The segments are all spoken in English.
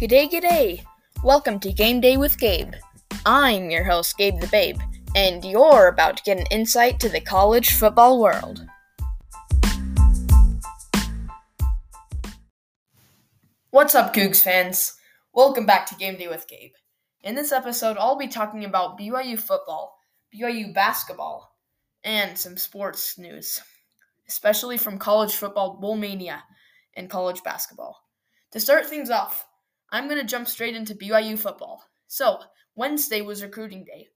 G'day, g'day! Welcome to Game Day with Gabe. I'm your host, Gabe the Babe, and you're about to get an insight to the college football world. What's up, Cougs fans? Welcome back to Game Day with Gabe. In this episode, I'll be talking about BYU football, BYU basketball, and some sports news, especially from college football bowl mania and college basketball. To start things off, I'm going to jump straight into BYU football. So, Wednesday was recruiting day,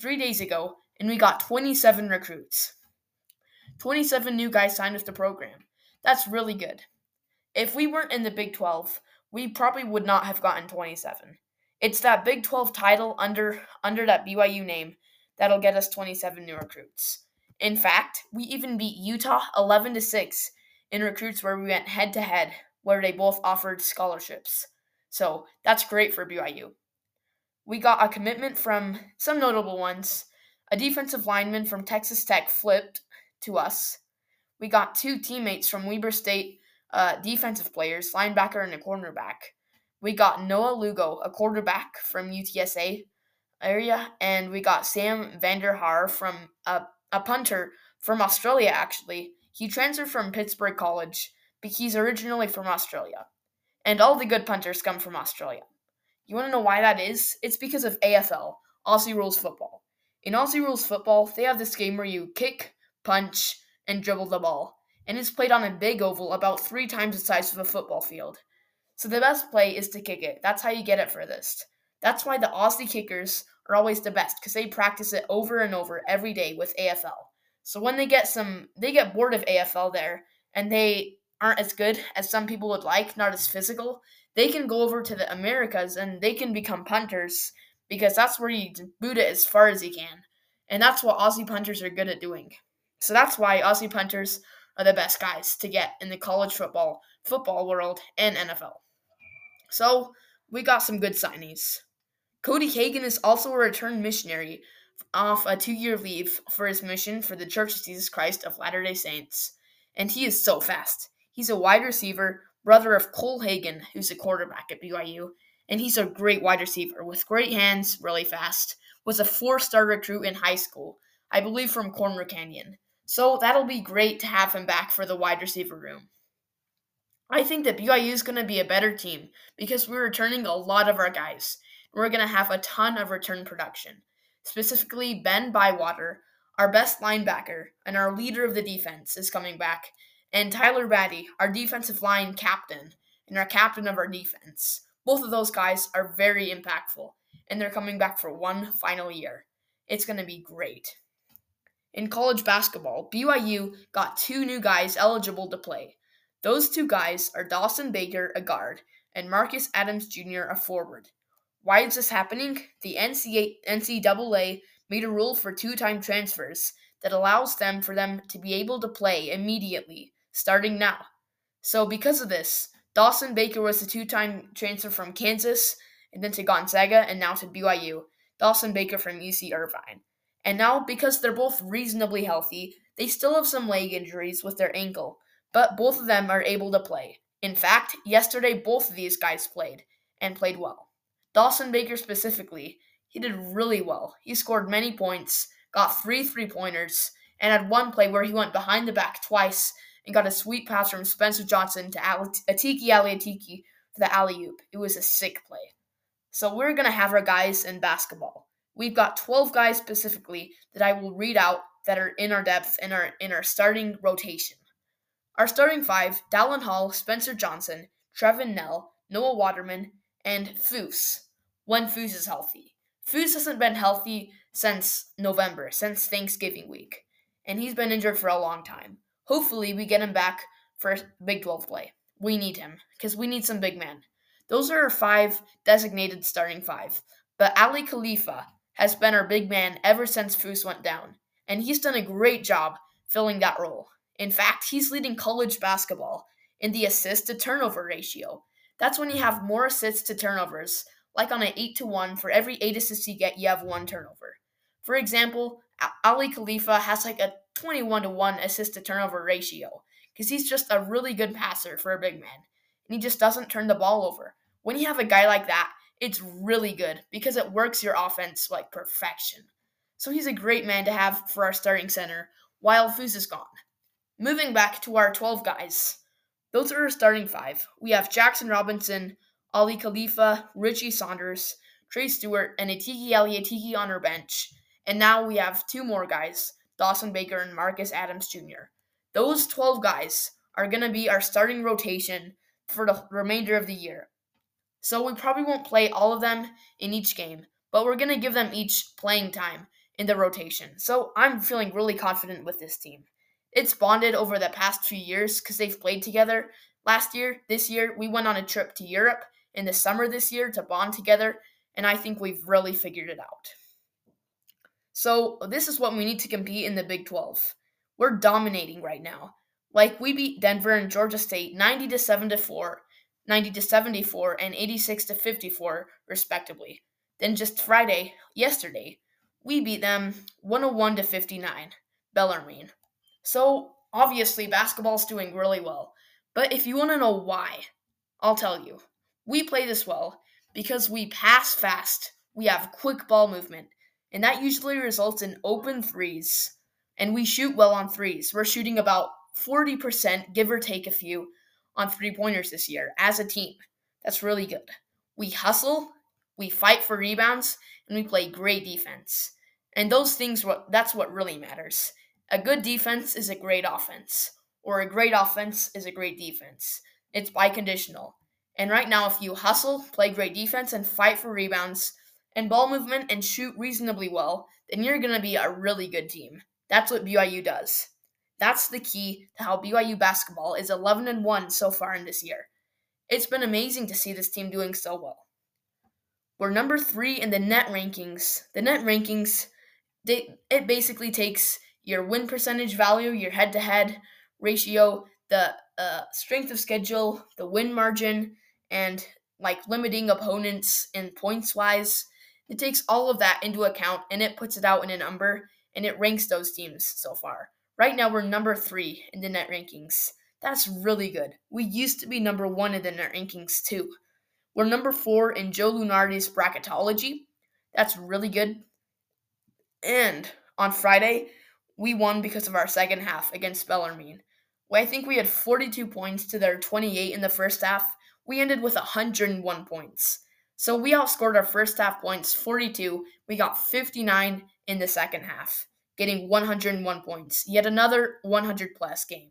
three days ago, and we got 27 recruits. 27 new guys signed with the program. That's really good. If we weren't in the Big 12, we probably would not have gotten 27. It's that Big 12 title under under that BYU name that'll get us 27 new recruits. In fact, we even beat Utah 11 to 6 in recruits where we went head to head where they both offered scholarships. So that's great for BYU. We got a commitment from some notable ones. A defensive lineman from Texas Tech flipped to us. We got two teammates from Weber State, uh, defensive players, linebacker and a cornerback. We got Noah Lugo, a quarterback from UTSA area, and we got Sam Vanderhaar from a, a punter from Australia, actually. He transferred from Pittsburgh College, but he's originally from Australia and all the good punters come from Australia. You want to know why that is? It's because of AFL, Aussie Rules Football. In Aussie Rules Football, they have this game where you kick, punch, and dribble the ball, and it's played on a big oval about three times the size of a football field. So the best play is to kick it. That's how you get it furthest. That's why the Aussie kickers are always the best because they practice it over and over every day with AFL. So when they get some, they get bored of AFL there, and they aren't as good as some people would like, not as physical, they can go over to the Americas and they can become punters because that's where you boot it as far as you can. And that's what Aussie punters are good at doing. So that's why Aussie punters are the best guys to get in the college football, football world, and NFL. So we got some good signings. Cody Hagen is also a returned missionary off a two year leave for his mission for the Church of Jesus Christ of Latter day Saints. And he is so fast. He's a wide receiver, brother of Cole Hagen, who's a quarterback at BYU, and he's a great wide receiver with great hands, really fast. Was a four-star recruit in high school, I believe from Corner Canyon. So that'll be great to have him back for the wide receiver room. I think that BYU is going to be a better team because we're returning a lot of our guys. We're going to have a ton of return production. Specifically, Ben Bywater, our best linebacker and our leader of the defense, is coming back, and Tyler Batty, our defensive line captain, and our captain of our defense. Both of those guys are very impactful, and they're coming back for one final year. It's going to be great. In college basketball, BYU got two new guys eligible to play. Those two guys are Dawson Baker, a guard, and Marcus Adams Jr., a forward. Why is this happening? The NCAA made a rule for two time transfers that allows them for them to be able to play immediately starting now. So, because of this, Dawson Baker was a two time transfer from Kansas and then to Gonzaga and now to BYU. Dawson Baker from UC Irvine. And now, because they're both reasonably healthy, they still have some leg injuries with their ankle, but both of them are able to play. In fact, yesterday both of these guys played and played well. Dawson Baker specifically, he did really well. He scored many points, got three three pointers, and had one play where he went behind the back twice and got a sweet pass from Spencer Johnson to Atiki Ally Atiki for the alley oop. It was a sick play. So we're gonna have our guys in basketball. We've got 12 guys specifically that I will read out that are in our depth and are in our starting rotation. Our starting five: Dallin Hall, Spencer Johnson, Trevin Knell, Noah Waterman, and Foose. When Foose is healthy. Foose hasn't been healthy since November, since Thanksgiving week, and he's been injured for a long time. Hopefully, we get him back for Big 12 play. We need him because we need some big men. Those are our five designated starting five. But Aly Khalifa has been our big man ever since Foose went down, and he's done a great job filling that role. In fact, he's leading college basketball in the assist to turnover ratio. That's when you have more assists to turnovers, like on an 8 to 1, for every 8 assists you get, you have one turnover. For example, Aly Khalifa has like a 21 to 1 assist to turnover ratio because he's just a really good passer for a big man. And he just doesn't turn the ball over. When you have a guy like that, it's really good because it works your offense like perfection. So he's a great man to have for our starting center while Foose is gone. Moving back to our 12 guys. Those are our starting five. We have Jackson Robinson, Aly Khalifa, Richie Saunders, Trey Stewart, and Atiki Ally Atiki on our bench. And now we have two more guys, Dawson Baker and Marcus Adams Jr. Those 12 guys are going to be our starting rotation for the remainder of the year. So we probably won't play all of them in each game, but we're going to give them each playing time in the rotation. So I'm feeling really confident with this team. It's bonded over the past few years because they've played together. Last year, this year, we went on a trip to Europe in the summer this year to bond together, and I think we've really figured it out. So, this is what we need to compete in the Big 12. We're dominating right now. Like we beat Denver and Georgia State 90 to 7 to 4, 90 to 74 and 86 to 54 respectively. Then just Friday, yesterday, we beat them 101 to 59, Bellarmine. So, obviously basketball's doing really well. But if you want to know why, I'll tell you. We play this well because we pass fast. We have quick ball movement, and that usually results in open threes. And we shoot well on threes. We're shooting about 40%, give or take a few, on three pointers this year as a team. That's really good. We hustle, we fight for rebounds, and we play great defense. And those things, that's what really matters. A good defense is a great offense, or a great offense is a great defense. It's biconditional. And right now, if you hustle, play great defense, and fight for rebounds, and ball movement, and shoot reasonably well, then you're going to be a really good team. That's what BYU does. That's the key to how BYU basketball is 11 and 1 so far in this year. It's been amazing to see this team doing so well. We're number 3 in the net rankings. The net rankings they, it basically takes your win percentage value, your head-to-head ratio, the uh, strength of schedule, the win margin, and like limiting opponents in points wise. It takes all of that into account and it puts it out in a number and it ranks those teams so far. Right now, we're number three in the net rankings. That's really good. We used to be number one in the net rankings, too. We're number four in Joe Lunardi's bracketology. That's really good. And on Friday, we won because of our second half against Bellarmine. I think we had 42 points to their 28 in the first half. We ended with 101 points. So we outscored our first half points 42. We got 59 in the second half getting 101 points, yet another 100 plus game.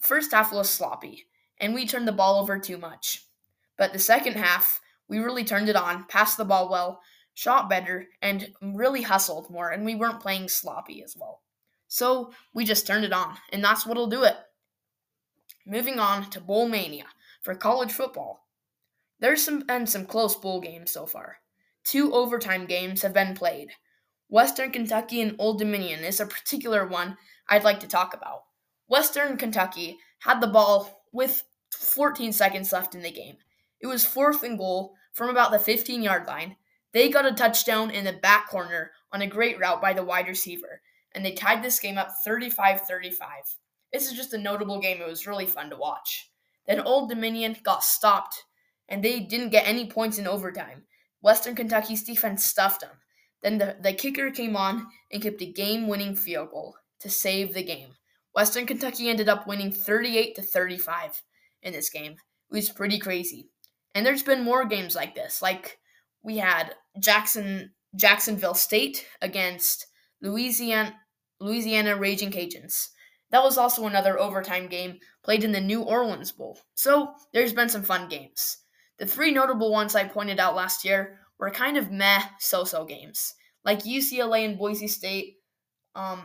First half was sloppy, and we turned the ball over too much. But the second half, we really turned it on, passed the ball well, shot better, and really hustled more, and we weren't playing sloppy as well. So we just turned it on, and that's what'll do it. Moving on to Bowl Mania for college football. There's some been some close bowl games so far. Two overtime games have been played, Western Kentucky and Old Dominion is a particular one I'd like to talk about. Western Kentucky had the ball with 14 seconds left in the game. It was fourth and goal from about the 15 yard line. They got a touchdown in the back corner on a great route by the wide receiver, and they tied this game up 35 35. This is just a notable game. It was really fun to watch. Then Old Dominion got stopped, and they didn't get any points in overtime. Western Kentucky's defense stuffed them. Then the, the kicker came on and kicked a game winning field goal to save the game. Western Kentucky ended up winning 38 to 35 in this game. It was pretty crazy. And there's been more games like this. Like we had Jackson Jacksonville State against Louisiana Louisiana Raging Cajuns. That was also another overtime game played in the New Orleans Bowl. So there's been some fun games. The three notable ones I pointed out last year were kind of meh so-so games. Like UCLA and Boise State um,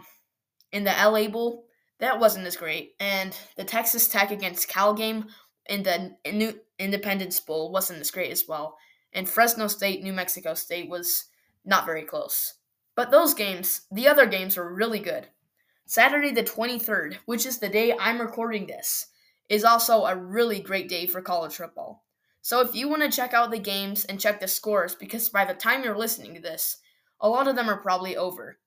in the LA Bowl, that wasn't as great. And the Texas Tech against Cal game in the New Independence Bowl wasn't as great as well. And Fresno State, New Mexico State was not very close. But those games, the other games were really good. Saturday the 23rd, which is the day I'm recording this, is also a really great day for college football. So if you want to check out the games and check the scores, because by the time you're listening to this, a lot of them are probably over.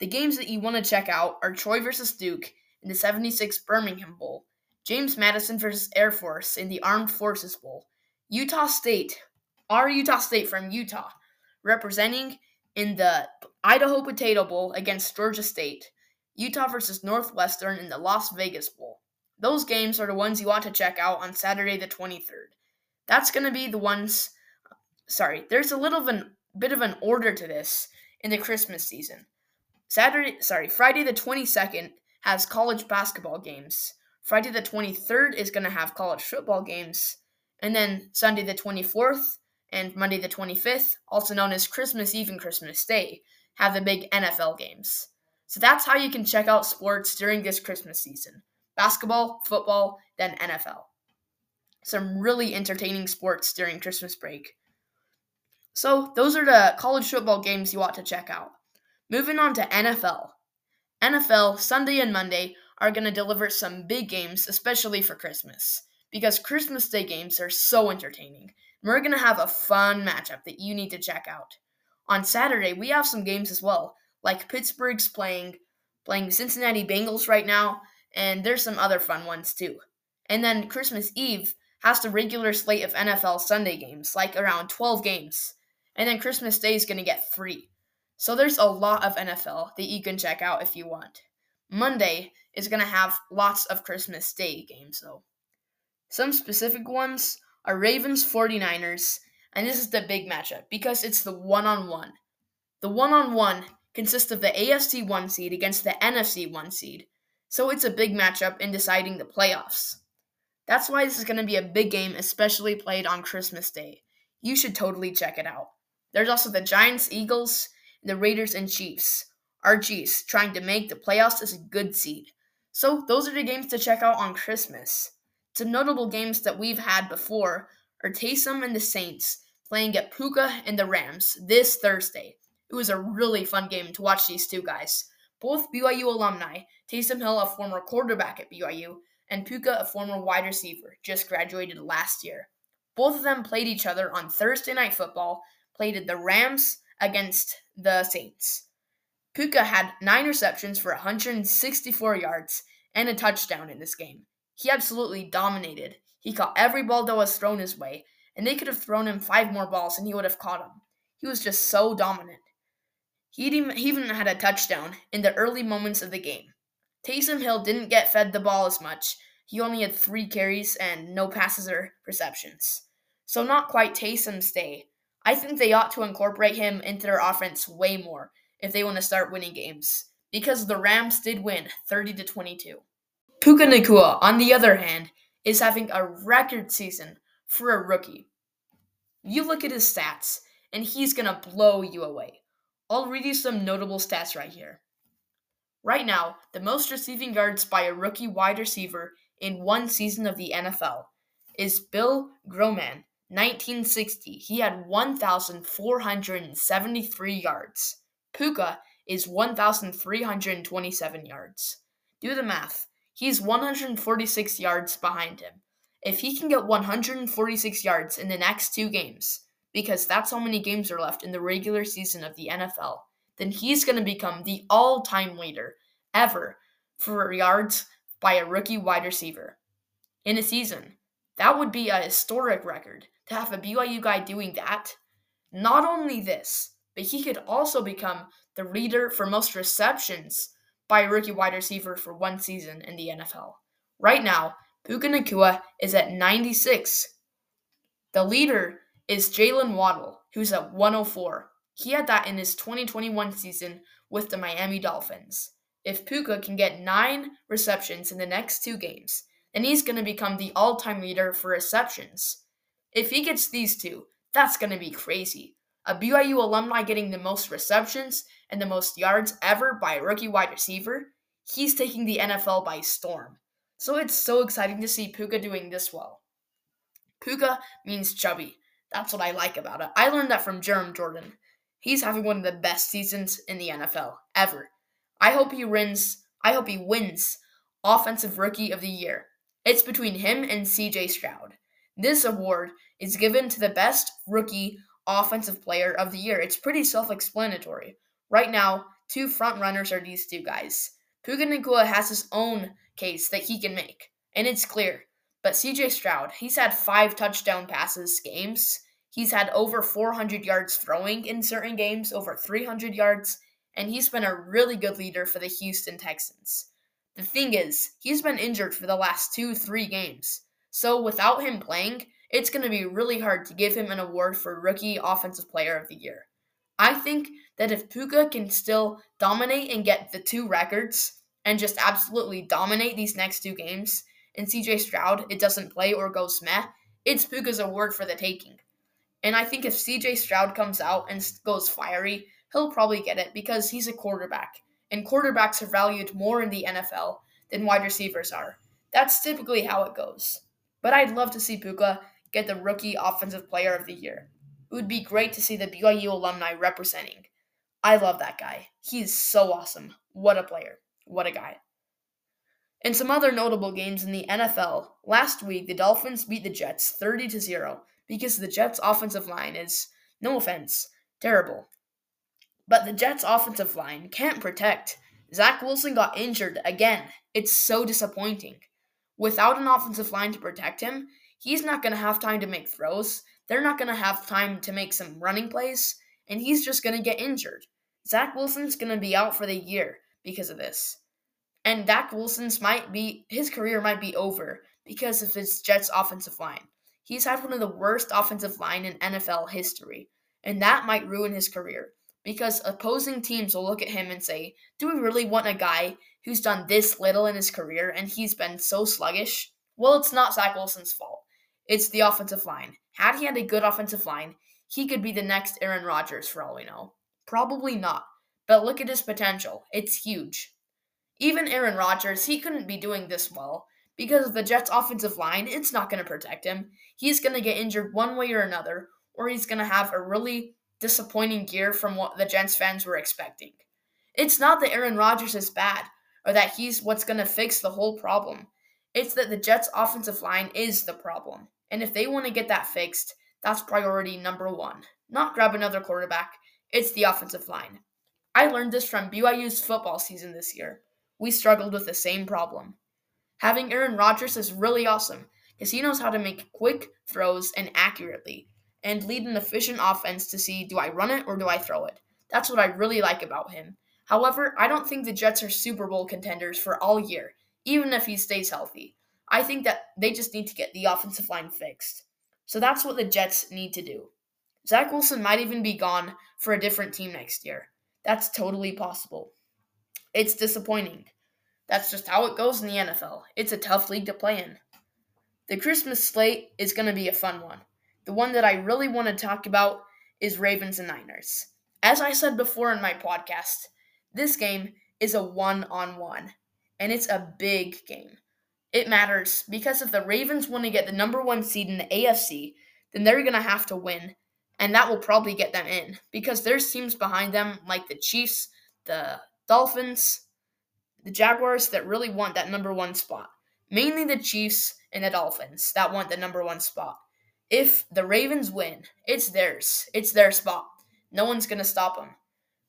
The games that you want to check out are Troy versus Duke in the 76 Birmingham Bowl, James Madison versus Air Force in the Armed Forces Bowl, Utah State, our Utah State from Utah, representing in the Idaho Potato Bowl against Georgia State, Utah versus Northwestern in the Las Vegas Bowl. Those games are the ones you want to check out on Saturday the 23rd. That's going to be the ones. Sorry, there's a little of an bit of an order to this in the Christmas season. Saturday, sorry, Friday the 22nd has college basketball games. Friday the 23rd is going to have college football games. And then Sunday the 24th and Monday the 25th, also known as Christmas Eve and Christmas Day, have the big NFL games. So that's how you can check out sports during this Christmas season basketball, football, then NFL. Some really entertaining sports during Christmas break. So, those are the college football games you ought to check out. Moving on to NFL. NFL, Sunday and Monday, are going to deliver some big games, especially for Christmas, because Christmas Day games are so entertaining. We're going to have a fun matchup that you need to check out. On Saturday, we have some games as well, like Pittsburgh's playing playing Cincinnati Bengals right now, and there's some other fun ones too. And then Christmas Eve has the regular slate of NFL Sunday games, like around 12 games. And then Christmas Day is going to get three. So there's a lot of NFL that you can check out if you want. Monday is going to have lots of Christmas Day games though. Some specific ones are Ravens 49ers, and this is the big matchup because it's the one on one. The one on one consists of the AFC 1 seed against the NFC 1 seed, so it's a big matchup in deciding the playoffs. That's why this is going to be a big game, especially played on Christmas Day. You should totally check it out. There's also the Giants, Eagles, the Raiders, and Chiefs. Our Chiefs trying to make the playoffs as a good seed. So those are the games to check out on Christmas. Some notable games that we've had before are Taysom and the Saints playing at Puka and the Rams this Thursday. It was a really fun game to watch these two guys. Both BYU alumni, Taysom Hill, a former quarterback at BYU, and Puka, a former wide receiver, just graduated last year. Both of them played each other on Thursday Night Football, played at the Rams against the Saints. Puka had nine receptions for 164 yards and a touchdown in this game. He absolutely dominated. He caught every ball that was thrown his way, and they could have thrown him five more balls and he would have caught them. He was just so dominant. He even had a touchdown in the early moments of the game. Taysom Hill didn't get fed the ball as much. He only had three carries and no passes or receptions. So, not quite Taysom's day. I think they ought to incorporate him into their offense way more if they want to start winning games, because the Rams did win 30 to 22. Puka Nacua, on the other hand, is having a record season for a rookie. You look at his stats, and he's going to blow you away. I'll read you some notable stats right here. Right now, the most receiving yards by a rookie wide receiver in one season of the NFL is Bill Groman, 1960. He had 1,473 yards. Puka is 1,327 yards. Do the math. He's 146 yards behind him. If he can get 146 yards in the next two games, because that's how many games are left in the regular season of the NFL, then he's going to become the all time leader ever for yards by a rookie wide receiver in a season. That would be a historic record to have a BYU guy doing that. Not only this, but he could also become the leader for most receptions by a rookie wide receiver for one season in the NFL. Right now, Puka Nacua is at 96. The leader is Jaylen Waddle, who's at 104. He had that in his 2021 season with the Miami Dolphins. If Puka can get nine receptions in the next two games, then he's going to become the all time leader for receptions. If he gets these two, that's going to be crazy. A BYU alumni getting the most receptions and the most yards ever by a rookie wide receiver, he's taking the NFL by storm. So it's so exciting to see Puka doing this well. Puka means chubby. That's what I like about it. I learned that from Jarom Jordan. He's having one of the best seasons in the NFL ever. I hope he wins. I hope he wins Offensive Rookie of the Year. It's between him and CJ Stroud. This award is given to the best rookie offensive player of the year. It's pretty self-explanatory. Right now, two front runners are these two guys. Puka Nacua has his own case that he can make, and it's clear. But CJ Stroud, he's had five touchdown passes games. He's had over 400 yards throwing in certain games, over 300 yards, and he's been a really good leader for the Houston Texans. The thing is, he's been injured for the last two, three games. So without him playing, it's going to be really hard to give him an award for Rookie Offensive Player of the Year. I think that if Puka can still dominate and get the two records and just absolutely dominate these next two games, and CJ Stroud it doesn't play or goes meh, it's Puka's award for the taking. And I think if CJ Stroud comes out and goes fiery, he'll probably get it because he's a quarterback. And quarterbacks are valued more in the NFL than wide receivers are. That's typically how it goes. But I'd love to see Puka get the Rookie Offensive Player of the Year. It would be great to see the BYU alumni representing. I love that guy. He's so awesome. What a player. What a guy. In some other notable games in the NFL, last week the Dolphins beat the Jets 30 to 0 because the Jets' offensive line is, no offense, terrible. But the Jets' offensive line can't protect. Zach Wilson got injured again. It's so disappointing. Without an offensive line to protect him, he's not going to have time to make throws. They're not going to have time to make some running plays, and he's just going to get injured. Zach Wilson's going to be out for the year because of this. And Dak Wilson's might be his career might be over because of his Jets offensive line. He's had one of the worst offensive line in NFL history, and that might ruin his career because opposing teams will look at him and say, "Do we really want a guy who's done this little in his career and he's been so sluggish?" Well, it's not Zach Wilson's fault. It's the offensive line. Had he had a good offensive line, he could be the next Aaron Rodgers for all we know. Probably not. But look at his potential. It's huge. Even Aaron Rodgers, he couldn't be doing this well because of the Jets' offensive line. It's not going to protect him. He's going to get injured one way or another, or he's going to have a really disappointing year from what the Jets fans were expecting. It's not that Aaron Rodgers is bad or that he's what's going to fix the whole problem. It's that the Jets' offensive line is the problem. And if they want to get that fixed, that's priority number one. Not grab another quarterback, it's the offensive line. I learned this from BYU's football season this year we struggled with the same problem. Having Aaron Rodgers is really awesome because he knows how to make quick throws and accurately and lead an efficient offense to see do I run it or do I throw it. That's what I really like about him. However, I don't think the Jets are Super Bowl contenders for all year, even if he stays healthy. I think that they just need to get the offensive line fixed. So that's what the Jets need to do. Zach Wilson might even be gone for a different team next year. That's totally possible. It's disappointing. That's just how it goes in the NFL. It's a tough league to play in. The Christmas slate is going to be a fun one. The one that I really want to talk about is Ravens and Niners. As I said before in my podcast, this game is a one on one, and it's a big game. It matters because if the Ravens want to get the number one seed in the AFC, then they're going to have to win, and that will probably get them in because there's teams behind them like the Chiefs, the Dolphins, the Jaguars that really want that number one spot. Mainly the Chiefs and the Dolphins that want the number one spot. If the Ravens win, it's theirs. It's their spot. No one's going to stop them.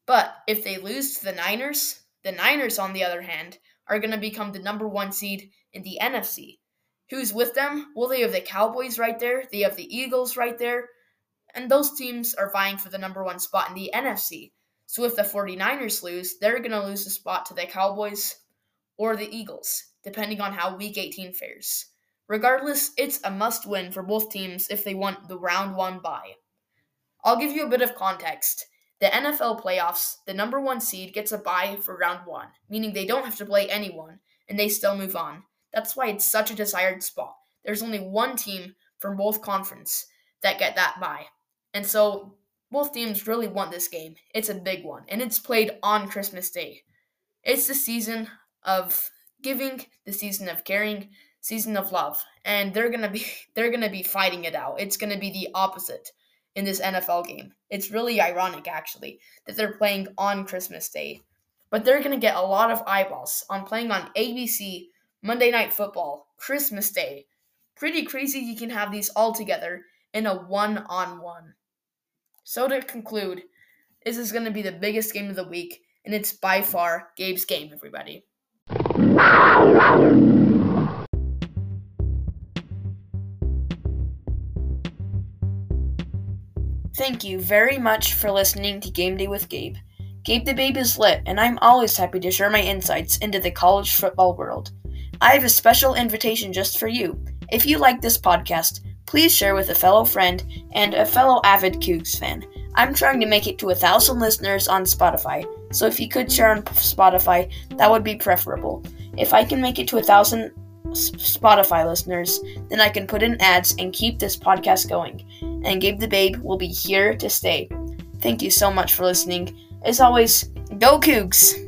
But if they lose to the Niners, the Niners, on the other hand, are going to become the number one seed in the NFC. Who's with them? Well, they have the Cowboys right there, they have the Eagles right there, and those teams are vying for the number one spot in the NFC. So if the 49ers lose, they're going to lose a spot to the Cowboys or the Eagles, depending on how week 18 fares. Regardless, it's a must win for both teams if they want the round one bye. I'll give you a bit of context. The NFL playoffs, the number one seed gets a bye for round one, meaning they don't have to play anyone and they still move on. That's why it's such a desired spot. There's only one team from both conference that get that bye. And so both teams really want this game. It's a big one, and it's played on Christmas Day. It's the season of giving, the season of caring, season of love, and they're gonna be they're gonna be fighting it out. It's gonna be the opposite in this NFL game. It's really ironic actually that they're playing on Christmas Day, but they're gonna get a lot of eyeballs on playing on ABC Monday Night Football Christmas Day. Pretty crazy you can have these all together in a one-on-one. So to conclude, this is going to be the biggest game of the week, and it's by far Gabe's game, everybody. Thank you very much for listening to Game Day with Gabe. Gabe the Babe is lit, and I'm always happy to share my insights into the college football world. I have a special invitation just for you. If you like this podcast, please share with a fellow friend and a fellow avid Cougs fan. I'm trying to make it to a thousand listeners on Spotify, so if you could share on Spotify, that would be preferable. If I can make it to a thousand Spotify listeners, then I can put in ads and keep this podcast going. And Gabe the Babe will be here to stay. Thank you so much for listening. As always, go Cougs!